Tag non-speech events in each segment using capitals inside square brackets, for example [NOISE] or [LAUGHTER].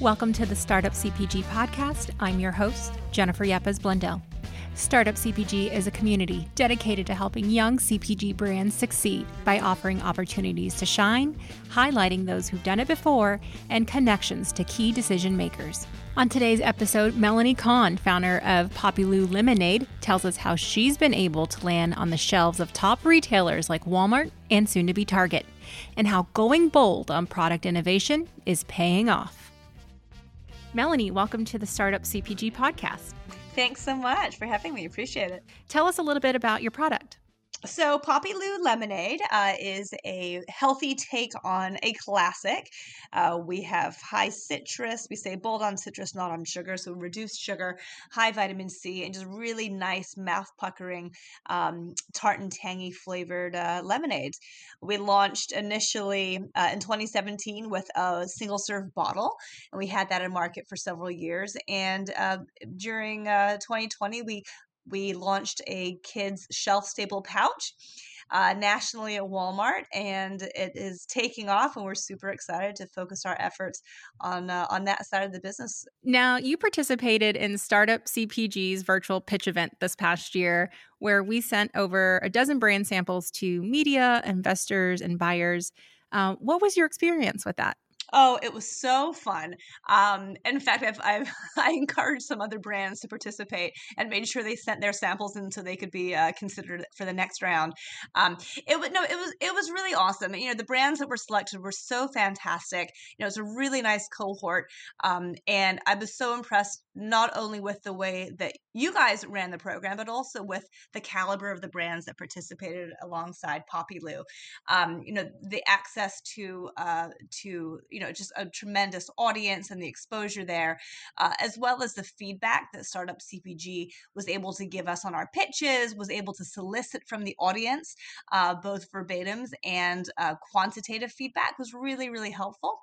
Welcome to the Startup CPG podcast. I'm your host, Jennifer Yepes Blundell. Startup CPG is a community dedicated to helping young CPG brands succeed by offering opportunities to shine, highlighting those who've done it before, and connections to key decision makers. On today's episode, Melanie Kahn, founder of Poppilu Lemonade, tells us how she's been able to land on the shelves of top retailers like Walmart and soon to be Target, and how going bold on product innovation is paying off. Melanie, welcome to the Startup CPG podcast. Thanks so much for having me. Appreciate it. Tell us a little bit about your product. So, Poppilu Lemonade uh, is a healthy take on a classic. Uh, we have high citrus. We say bold on citrus, not on sugar. So, reduced sugar, high vitamin C, and just really nice, mouth puckering, um, tart and tangy flavored uh. We launched initially uh, in 2017 with a single serve bottle, and we had that in market for several years. And uh, during 2020, uh, we we launched a kids shelf stable pouch uh, nationally at Walmart, and it is taking off, and we're super excited to focus our efforts on uh, on that side of the business. Now, you participated in Startup CPG's virtual pitch event this past year, where we sent over a dozen brand samples to media, investors, and buyers. Uh, what was your experience with that? Oh, it was so fun. Um, in fact, I've, I've [LAUGHS] I encouraged some other brands to participate and made sure they sent their samples in so they could be uh, considered for the next round. Um, it was no, it was it was really awesome. You know, the brands that were selected were so fantastic. You know, it's a really nice cohort, um, and I was so impressed not only with the way that you guys ran the program, but also with the caliber of the brands that participated alongside Poppilu. Um, you know, the access to uh, to you know just a tremendous audience and the exposure there, uh, as well as the feedback that Startup CPG was able to give us on our pitches, was able to solicit from the audience, uh, both verbatims and uh, quantitative feedback was really really helpful.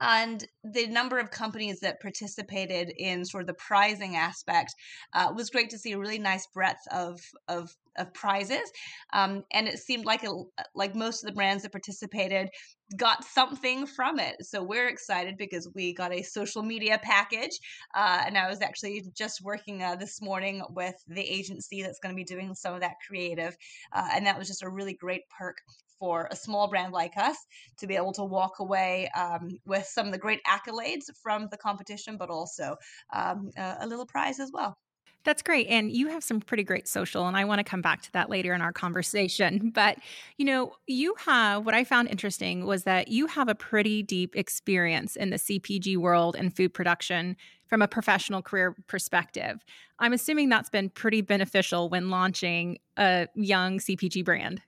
And the number of companies that participated in sort of the prizing aspect uh, was great to see a really nice breadth of of, of prizes um, and it seemed like a, like most of the brands that participated got something from it so we're excited because we got a social media package uh, and i was actually just working uh, this morning with the agency that's going to be doing some of that creative uh, and that was just a really great perk for a small brand like us to be able to walk away um, with some of the great accolades from the competition, but also um, a, a little prize as well. That's great. And you have some pretty great social, and I want to come back to that later in our conversation. [LAUGHS] But, you know, you have what I found interesting was that you have a pretty deep experience in the CPG world and food production from a professional career perspective. I'm assuming that's been pretty beneficial when launching a young CPG brand.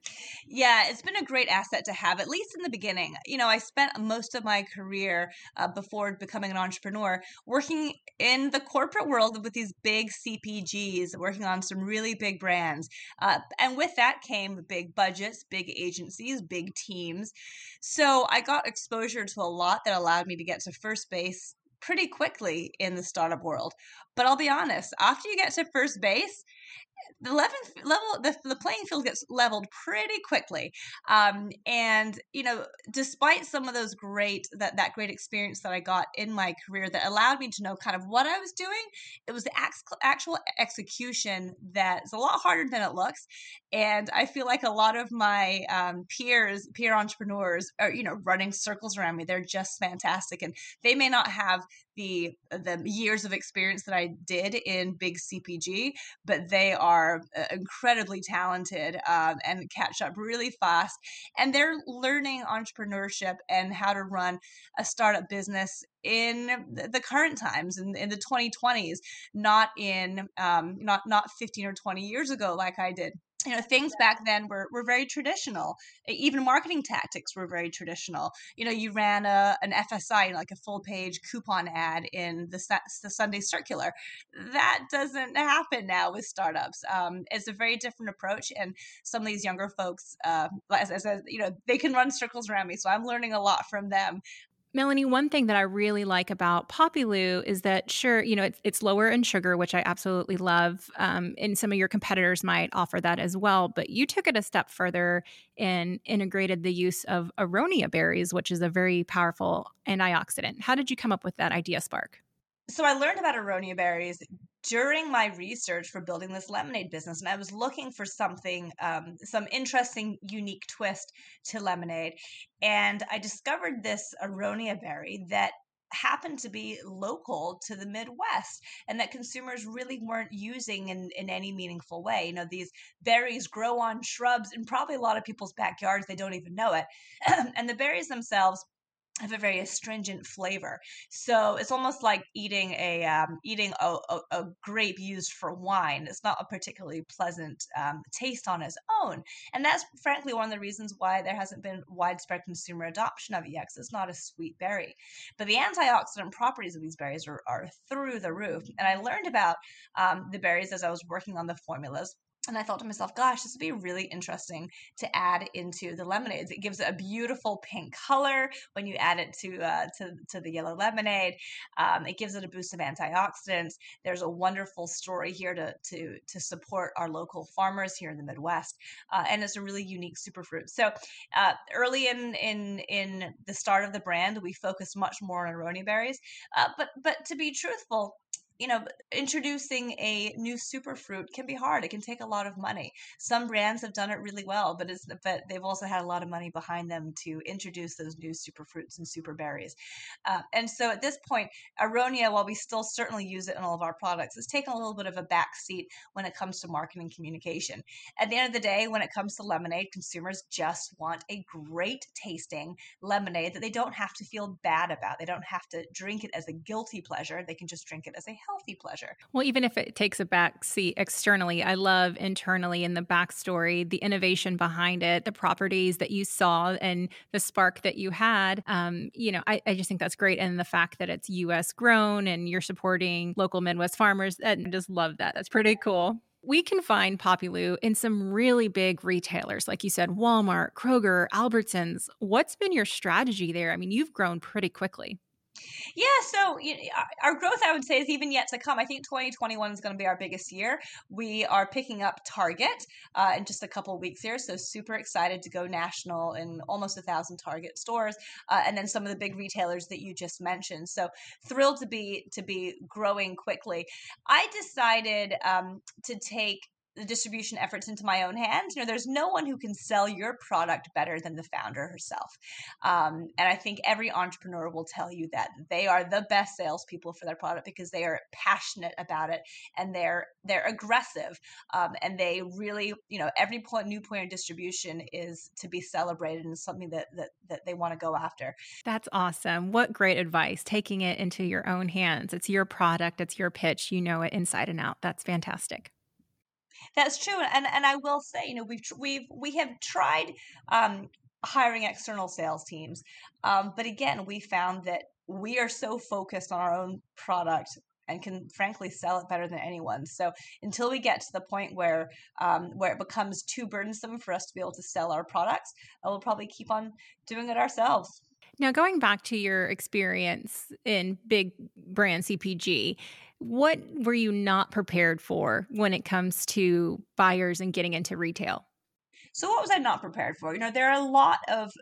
Yeah, it's been a great asset to have, at least in the beginning. You know, I spent most of my career uh, before becoming an entrepreneur working in the corporate world with these big CPGs, working on some really big brands. Uh, and with that came big budgets, big agencies, big teams. So I got exposure to a lot that allowed me to get to first base pretty quickly in the startup world. But I'll be honest, after you get to first base, the level, the, the playing field gets leveled pretty quickly um, and you know despite some of those great that that great experience that i got in my career that allowed me to know kind of what i was doing it was the actual execution that's a lot harder than it looks and i feel like a lot of my um, peers peer entrepreneurs are you know running circles around me. They're just fantastic and they may not have the the years of experience that i did in big cpg but they are uh, incredibly talented um, and catch up really fast. And they're learning entrepreneurship and how to run a startup business in the current times in, in the 2020s, not in um, not not 15 or 20 years ago like I did you know things back then were, were very traditional. Even marketing tactics were very traditional. You know you ran a, an fsi like a full page coupon ad in the, the sunday circular. That doesn't happen now with startups. Um, it's a very different approach and some of these younger folks uh, as i said you know they can run circles around me so i'm learning a lot from them Melanie, one thing that I really like about Poppilu is that, sure, you know, it's, it's lower in sugar, which I absolutely love. Um, and some of your competitors might offer that as well. But you took it a step further and integrated the use of aronia berries, which is a very powerful antioxidant. How did you come up with that idea, Spark? So I learned about aronia berries during my research for building this lemonade business and i was looking for something um, some interesting unique twist to lemonade and i discovered this aronia berry that happened to be local to the midwest and that consumers really weren't using in, in any meaningful way. You know these berries grow on shrubs in probably a lot of people's backyards they don't even know it [CLEARS THROAT] and the berries themselves have a very astringent flavor. So it's almost like eating a um, eating a, a, a, grape used for wine. It's not a particularly pleasant um, taste on its own, and that's frankly one of the reasons why there hasn't been widespread consumer adoption of it yet. It's not a sweet berry, but the antioxidant properties of these berries are, are through the roof. And I learned about um, the berries as I was working on the formulas and I thought to myself, gosh, this would be really interesting to add into the lemonades. It gives it a beautiful pink color when you add it to uh, to, to the yellow lemonade. Um, it gives it a boost of antioxidants. There's a wonderful story here to to to support our local farmers here in the Midwest, uh, and it's a really unique superfruit. So uh, early in in in the start of the brand, we focused much more on aronia berries. Uh, but but to be truthful, you know, introducing a new superfruit can be hard. It can take a lot of money. Some brands have done it really well, but it's but they've also had a lot of money behind them to introduce those new superfruits and super berries. Uh, and so at this point, aronia, while we still certainly use it in all of our products, has taken a little bit of a back seat when it comes to marketing communication. At the end of the day, when it comes to lemonade, consumers just want a great tasting lemonade that they don't have to feel bad about. They don't have to drink it as a guilty pleasure. They can just drink it as a healthy pleasure. Well, even if it takes a back seat externally, I love internally in the backstory, the innovation behind it, the properties that you saw, and the spark that you had. Um, you know, I, I just think that's great. And the fact that it's US grown and you're supporting local Midwest farmers, I just love that. That's pretty cool we can find Poppilu in some really big retailers, like you said, Walmart, Kroger, Albertsons. What's been your strategy there? I mean, you've grown pretty quickly. Yeah, so you know, our growth, I would say, is even yet to come. I think 2021 is going to be our biggest year. We are picking up Target uh, in just a couple weeks here, so super excited to go national in almost a thousand Target stores, uh, and then some of the big retailers that you just mentioned. So thrilled to be to be growing quickly. I decided um, to take the distribution efforts into my own hands. You know, there's no one who can sell your product better than the founder herself. Um, and I think every entrepreneur will tell you that they are the best salespeople for their product because they are passionate about it and they're they're aggressive um, and they really, you know, every point new point of distribution is to be celebrated and something that that that they want to go after. That's awesome. What great advice! Taking it into your own hands. It's your product. It's your pitch. You know it inside and out. That's fantastic. That's true, and and I will say, you know, we've we've we have tried um, hiring external sales teams, um, but again, we found that we are so focused on our own product and can frankly sell it better than anyone. So until we get to the point where um, where it becomes too burdensome for us to be able to sell our products, uh, we'll probably keep on doing it ourselves. Now, going back to your experience in big brand CPG, what were you not prepared for when it comes to buyers and getting into retail? So, what was I not prepared for? You know, there are a lot of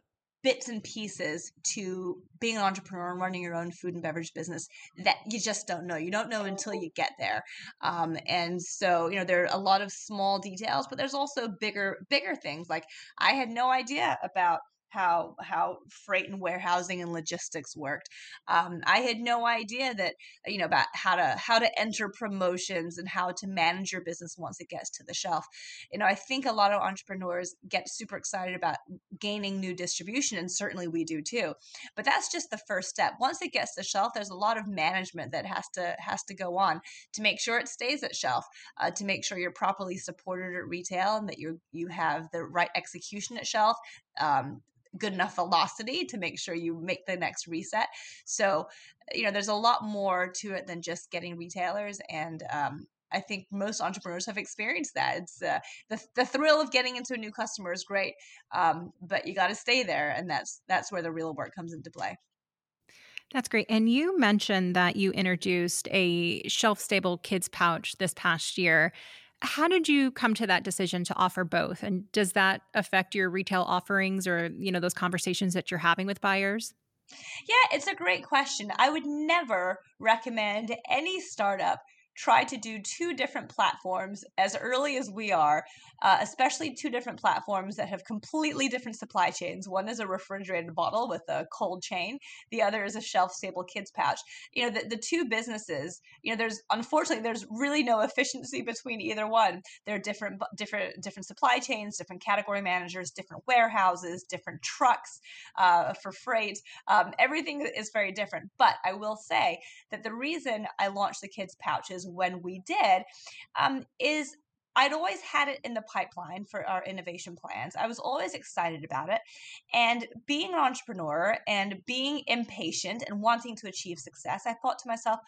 bits and pieces to being an entrepreneur and running your own food and beverage business that you just don't know. You don't know until you get there. Um, and so, you know, there are a lot of small details, but there's also bigger, bigger things. Like I had no idea about how how freight and warehousing and logistics worked. Um, I had no idea that you know about how to how to enter promotions and how to manage your business once it gets to the shelf. You know, I think a lot of entrepreneurs get super excited about gaining new distribution, and certainly we do too. But that's just the first step. Once it gets to the shelf, there's a lot of management that has to has to go on to make sure it stays at shelf, uh, to make sure you're properly supported at retail, and that you you have the right execution at shelf. Um, good enough velocity to make sure you make the next reset. So, you know, there's a lot more to it than just getting retailers. And um, I think most entrepreneurs have experienced that. It's uh, the, the thrill of getting into a new customer is great, um, but you got to stay there, and that's that's where the real work comes into play. That's great. And you mentioned that you introduced a shelf stable kids pouch this past year. How did you come to that decision to offer both? And does that affect your retail offerings or, you know, those conversations that you're having with buyers? Yeah, it's a great question. I would never recommend any startup try to do two different platforms as early as we are, uh, especially two different platforms that have completely different supply chains. One is a refrigerated bottle with a cold chain, the other is a shelf stable kids pouch. You know, the, the two businesses, you know, there's unfortunately there's really no efficiency between either one. There are different different different supply chains, different category managers, different warehouses, different trucks uh, for freight. Um, everything is very different. But I will say that the reason I launched the kids pouches when we did um, is I'd always had it in the pipeline for our innovation plans. I was always excited about it. And being an entrepreneur and being impatient and wanting to achieve success, I thought to myself,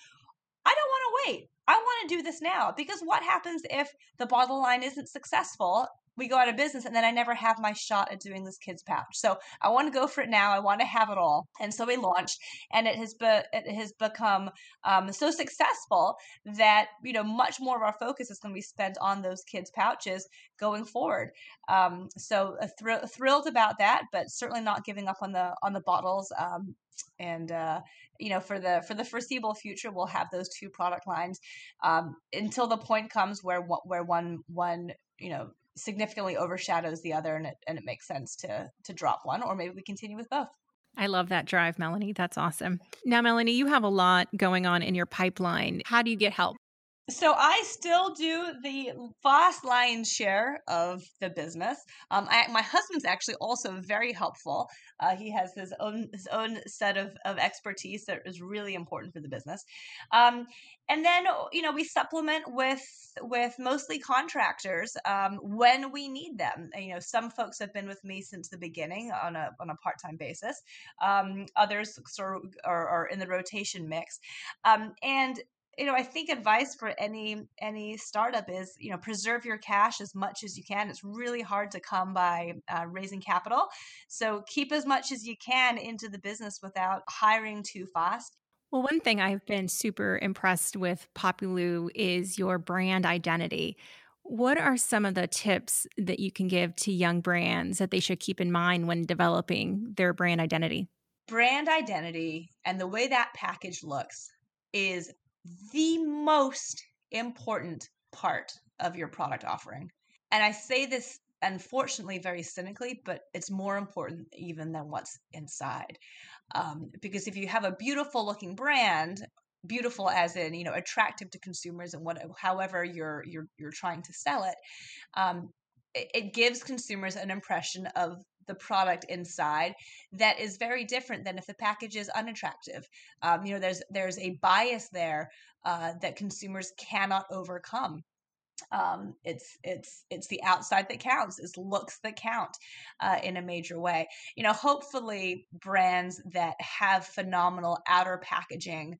I don't want to wait. I want to do this now because what happens if the bottle line isn't successful we go out of business and then I never have my shot at doing this kids pouch. So I want to go for it now. I want to have it all. And so we launched and it has be, it has become um, so successful that, you know, much more of our focus is going to be spent on those kids pouches going forward. Um, so uh, thr- thrilled about that, but certainly not giving up on the, on the bottles. Um, and uh, you know for the for the foreseeable future we'll have those two product lines um, until the point comes where where one one you know significantly overshadows the other and it and it makes sense to to drop one or maybe we continue with both. I love that drive, Melanie. That's awesome. Now, Melanie, you have a lot going on in your pipeline. How do you get help? So I still do the vast lion's share of the business. Um, I, my husband's actually also very helpful. Uh, he has his own his own set of, of expertise that is really important for the business. Um, and then you know we supplement with with mostly contractors um, when we need them. You know, some folks have been with me since the beginning on a on a part time basis. Um, others sort of are, are, in the rotation mix, um, and you know i think advice for any any startup is you know preserve your cash as much as you can it's really hard to come by uh, raising capital so keep as much as you can into the business without hiring too fast well, one thing I've been super impressed with Poppilu is your brand identity. What are some of the tips that you can give to young brands that they should keep in mind when developing their brand identity? Brand identity and the way that package looks is the most important part of your product offering. And I say this unfortunately very cynically, but it's more important even than what's inside. Um, because if you have a beautiful looking brand, beautiful as in you know attractive to consumers and what however you're you're you're trying to sell it, um, it, it gives consumers an impression of the product inside that is very different than if the package is unattractive. Um, you know, there's there's a bias there uh, that consumers cannot overcome. Um, it's it's it's the outside that counts. It's looks that count uh, in a major way. You know, hopefully brands that have phenomenal outer packaging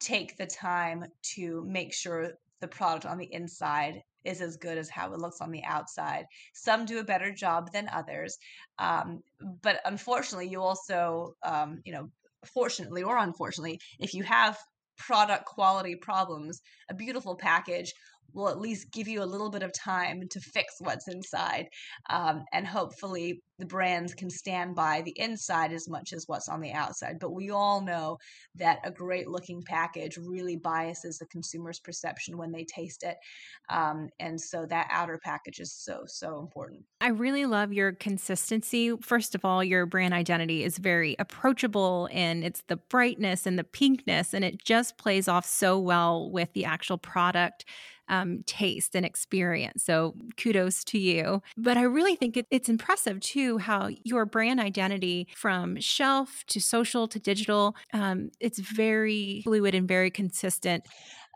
take the time to make sure the product on the inside is as good as how it looks on the outside. Some do a better job than others, um, but unfortunately, you also, um, you know, fortunately or unfortunately, if you have product quality problems, a beautiful package will at least give you a little bit of time to fix what's inside. Um, and hopefully, the brands can stand by the inside as much as what's on the outside. But we all know that a great looking package really biases the consumer's perception when they taste it. Um, and so that outer package is so, so important. I really love your consistency. First of all, your brand identity is very approachable and it's the brightness and the pinkness, and it just plays off so well with the actual product um, taste and experience. So kudos to you. But I really think it, it's impressive too how your brand identity from shelf to social to digital, um, it's very fluid and very consistent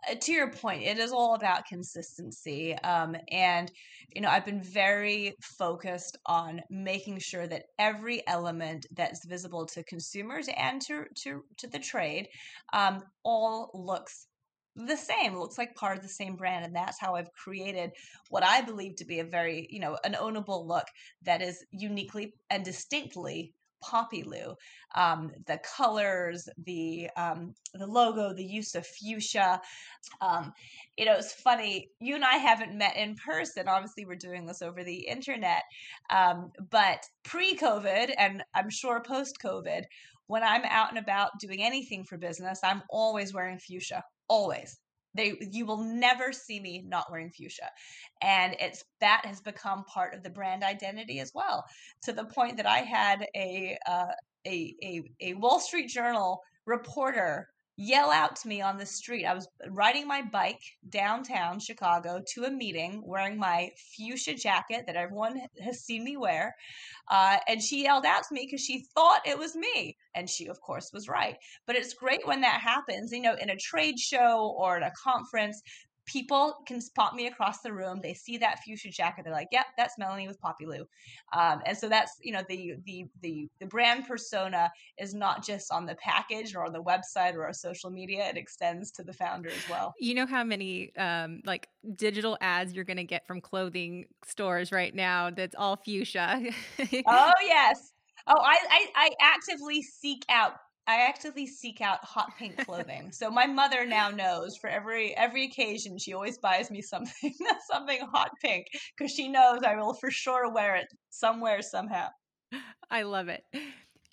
uh, to your point, it is all about consistency. Um, and, you know, I've been very focused on making sure that every element that's visible to consumers and to, to, to the trade um, all looks the same looks like part of the same brand and that's how i've created what i believe to be a very you know an ownable look that is uniquely and distinctly Poppilu. Um, the colors, the um, the logo, the use of fuchsia. Um, you know, it's funny. You and I haven't met in person. Obviously, we're doing this over the internet. Um, but pre-COVID, and I'm sure post-COVID, when I'm out and about doing anything for business, I'm always wearing fuchsia. Always. They you will never see me not wearing fuchsia. And it's that has become part of the brand identity as well to the point that i had a uh, a, a a wall street journal reporter yell out to me on the street. I was riding my bike downtown Chicago to a meeting wearing my fuchsia jacket that everyone has seen me wear. Uh, and she yelled out to me because she thought it was me. And she, of course, was right. But it's great when that happens, you know, in a trade show or at a conference people can spot me across the room. They see that fuchsia jacket. They're like, "Yep, that's Melanie with Poppilu." Um, and so that's you know the the the the brand persona is not just on the package or on the website or our social media. It extends to the founder as well. You know how many um, like digital ads you're going to get from clothing stores right now? That's all fuchsia. [LAUGHS] oh yes. Oh, I, I I actively seek out I actively seek out hot pink clothing. so my mother now knows for every every occasion she always buys me [LAUGHS] something something hot pink because she knows I will for sure wear it somewhere somehow. I love it.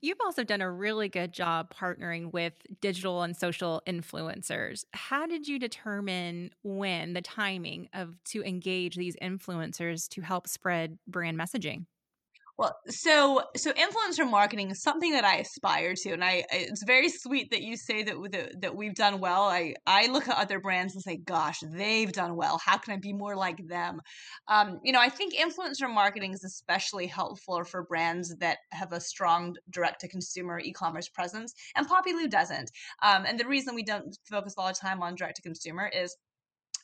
You've also done a really good job partnering with digital and social influencers. How did you determine when the timing of to engage these influencers to help spread brand messaging? Well, so so influencer marketing is something that I aspire to, and I it's very sweet that you say that that, that we've done well. I I look at other brands and say, "Gosh, they've done well. How can I be more like them?" Um, you know, I think influencer marketing is especially helpful for brands that have a strong direct to consumer e-commerce presence, and Poppilu doesn't. Um, and the reason we don't focus a lot of time on direct to consumer is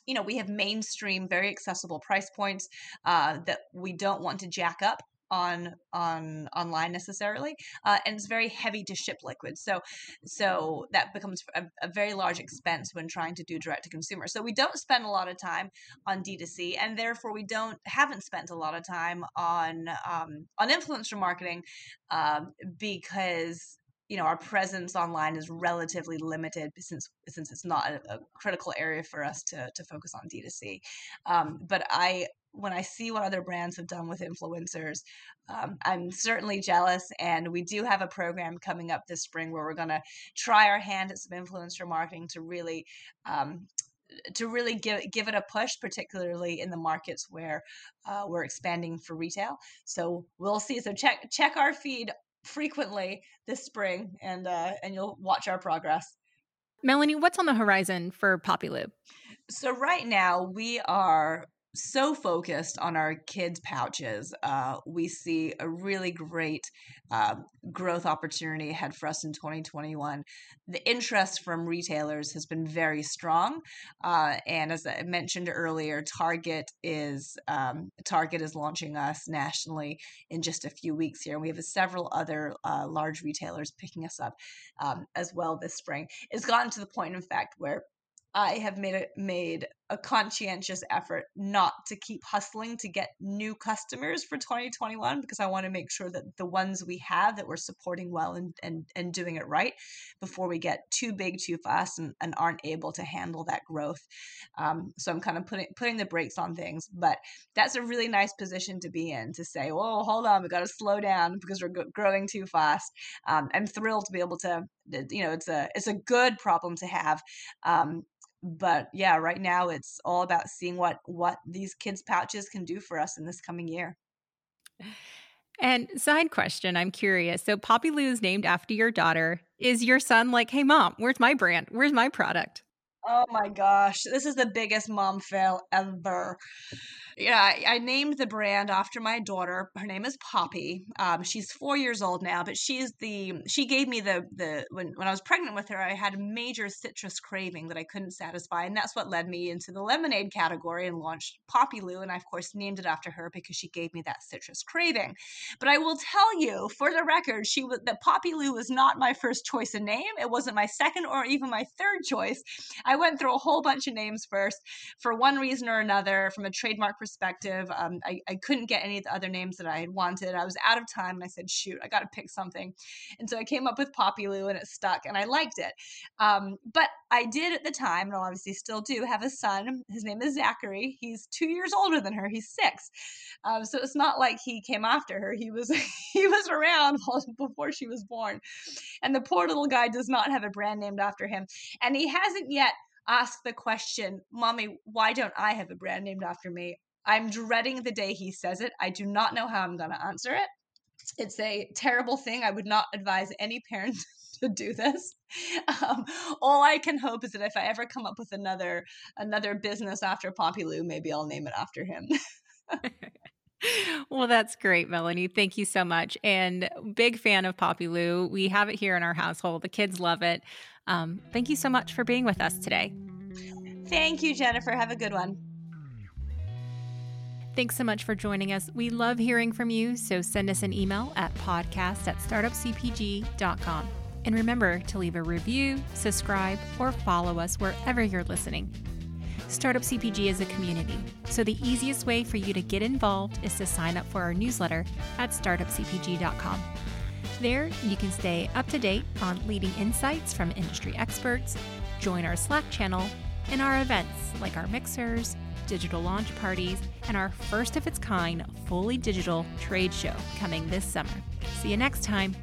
you know we have mainstream very accessible price points uh, that we don't want to jack up on on online necessarily uh, and it's very heavy to ship liquids so so that becomes a, a, very large expense when trying to do direct to consumer so we don't spend a lot of time on d2c and therefore we don't haven't spent a lot of time on um, on influencer marketing um, because you know our presence online is relatively limited since since it's not a, a critical area for us to to focus on D2C. Um, but I when I see what other brands have done with influencers, um, I'm certainly jealous. And we do have a program coming up this spring where we're going to try our hand at some influencer marketing to really. Um, to really give give it a push, particularly in the markets where uh, we're expanding for retail. So we'll see. So check check our feed frequently this spring, and uh, and you'll watch our progress. Melanie, what's on the horizon for Poppilu? So right now we are so focused on our kids' pouches. Uh, we see a really great uh, growth opportunity ahead for us in 2021. The interest from retailers has been very strong, uh, and as I mentioned earlier, Target is um, Target is launching us nationally in just a few weeks here. And we have several other uh, large retailers picking us up um, as well this spring. It's gotten to the point, in fact, where I have made made a conscientious effort not to keep hustling to get new customers for 2021 because I want to make sure that the ones we have that we're supporting well and, and, and doing it right before we get too big too fast and, and aren't able to handle that growth. Um, so I'm kind of putting putting the brakes on things, but that's a really nice position to be in to say, "Whoa, hold on, we got to slow down because we're growing too fast." Um, I'm thrilled to be able to, you know, it's a it's a good problem to have. Um, but yeah, right now it's all about seeing what what these kids pouches can do for us in this coming year. And side question, I'm curious. So Poppilu is named after your daughter. Is your son like, "Hey mom, where's my brand? Where's my product?" Oh my gosh, this is the biggest mom fail ever yeah, I, I, named the brand after my daughter. Her name is Poppy. Um, she's four years old now, but she's the she gave me the the when when I was pregnant with her, I had a major citrus craving that I couldn't satisfy, and that's what led me into the lemonade category and launched Poppilu, and I of course named it after her because she gave me that citrus craving. But I will tell you, for the record, she was that Poppilu was not my first choice of name. It wasn't my second or even my third choice. I I went through a whole bunch of names first. For one reason or another, from a trademark perspective, um, I, I couldn't get any of the other names that I had wanted. I was out of time and I said, shoot, I got to pick something. And so I came up with Poppilu and it stuck and I liked it. Um, but I did at the time, and I'll obviously still do, have a son. His name is Zachary. He's two years older than her. He's six. Um, so it's not like he came after her. He was [LAUGHS] he was around before she was born. And the poor little guy does not have a brand named after him. And he hasn't yet asked the question, Mommy, why don't I have a brand named after me? I'm dreading the day he says it. I do not know how I'm going to answer it. It's a terrible thing. I would not advise any parent [LAUGHS] to do this. Um, all I can hope is that if I ever come up with another another business after Poppilu, maybe I'll name it after him. [LAUGHS] well, that's great, Melanie. Thank you so much. And big fan of Poppilu. We have it here in our household. The kids love it. Um, thank you so much for being with us today. Thank you, Jennifer. Have a good one. Thanks so much for joining us. We love hearing from you, so send us an email at podcast at startupcpg.com. And remember to leave a review, subscribe, or follow us wherever you're listening. Startup CPG is a community, so the easiest way for you to get involved is to sign up for our newsletter at startupcpg.com. There, you can stay up to date on leading insights from industry experts, join our Slack channel, and our events like our mixers, digital launch parties, and our first of its kind fully digital trade show coming this summer. See you next time.